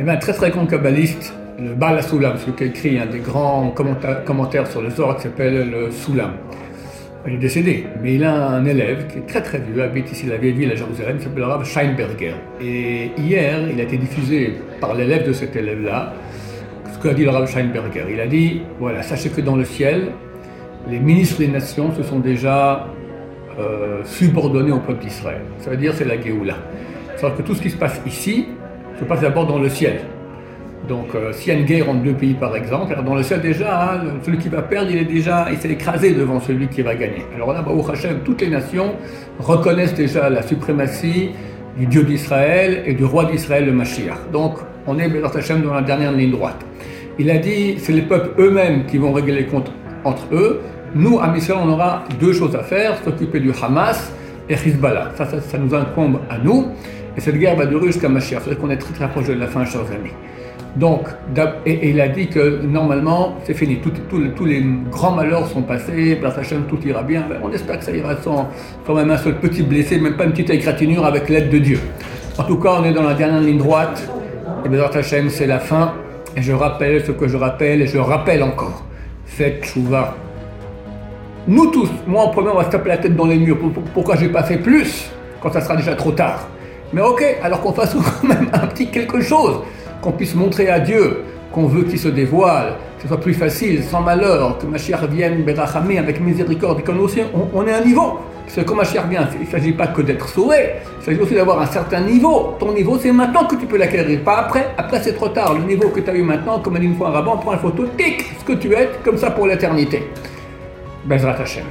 Y avait un très très grand kabbaliste, le Baal Soulam, celui qui a écrit un des grands commentaires sur le Zohar qui s'appelle le Soulam. Il est décédé, mais il a un élève qui est très très vieux, habite ici la vieille ville à Jérusalem, qui s'appelle le Rav Scheinberger. Et hier, il a été diffusé par l'élève de cet élève-là, ce qu'a dit le Rav Scheinberger. Il a dit, voilà, sachez que dans le ciel, les ministres des nations se sont déjà euh, subordonnés au peuple d'Israël. Ça veut dire c'est la Géoula. C'est-à-dire que tout ce qui se passe ici se passe d'abord dans le ciel. Donc, euh, s'il y a une guerre entre deux pays, par exemple, alors dans le ciel déjà, hein, celui qui va perdre, il est déjà, il s'est écrasé devant celui qui va gagner. Alors là, au Hachem, toutes les nations reconnaissent déjà la suprématie du Dieu d'Israël et du roi d'Israël, le Mashiach. Donc, on est Bézat Hachem dans la dernière ligne droite. Il a dit, c'est les peuples eux-mêmes qui vont régler les comptes entre eux. Nous, à Israël, on aura deux choses à faire, s'occuper du Hamas et Hezbollah. Ça, ça, nous incombe à nous. Et cette guerre va durer jusqu'à Mashiach. C'est qu'on est très très proche de la fin, chers amis. Donc, et, il a dit que normalement, c'est fini. tous les grands malheurs sont passés. Hachem, tout ira bien. On espère que ça ira sans, sans même un seul petit blessé, même pas une petite égratignure avec l'aide de Dieu. En tout cas, on est dans la dernière ligne droite. Et Bezrat Hachem, c'est la fin. Et je rappelle ce que je rappelle, et je rappelle encore. Faites chouva. Nous tous, moi en premier, on va se taper la tête dans les murs. Pourquoi j'ai pas fait plus quand ça sera déjà trop tard? Mais ok, alors qu'on fasse quand même un petit quelque chose qu'on puisse montrer à Dieu qu'on veut qu'il se dévoile, que ce soit plus facile, sans malheur, que Mashiach vienne Berachami avec miséricorde, et qu'on aussi, on, est un niveau. Parce que quand Mashiach vient, il ne s'agit pas que d'être sauvé, il s'agit aussi d'avoir un certain niveau. Ton niveau, c'est maintenant que tu peux l'acquérir, pas après. Après, c'est trop tard. Le niveau que tu as eu maintenant, comme a dit une fois un rabbin, prend une photo, tic, ce que tu es, comme ça pour l'éternité. Bezrat Hashem.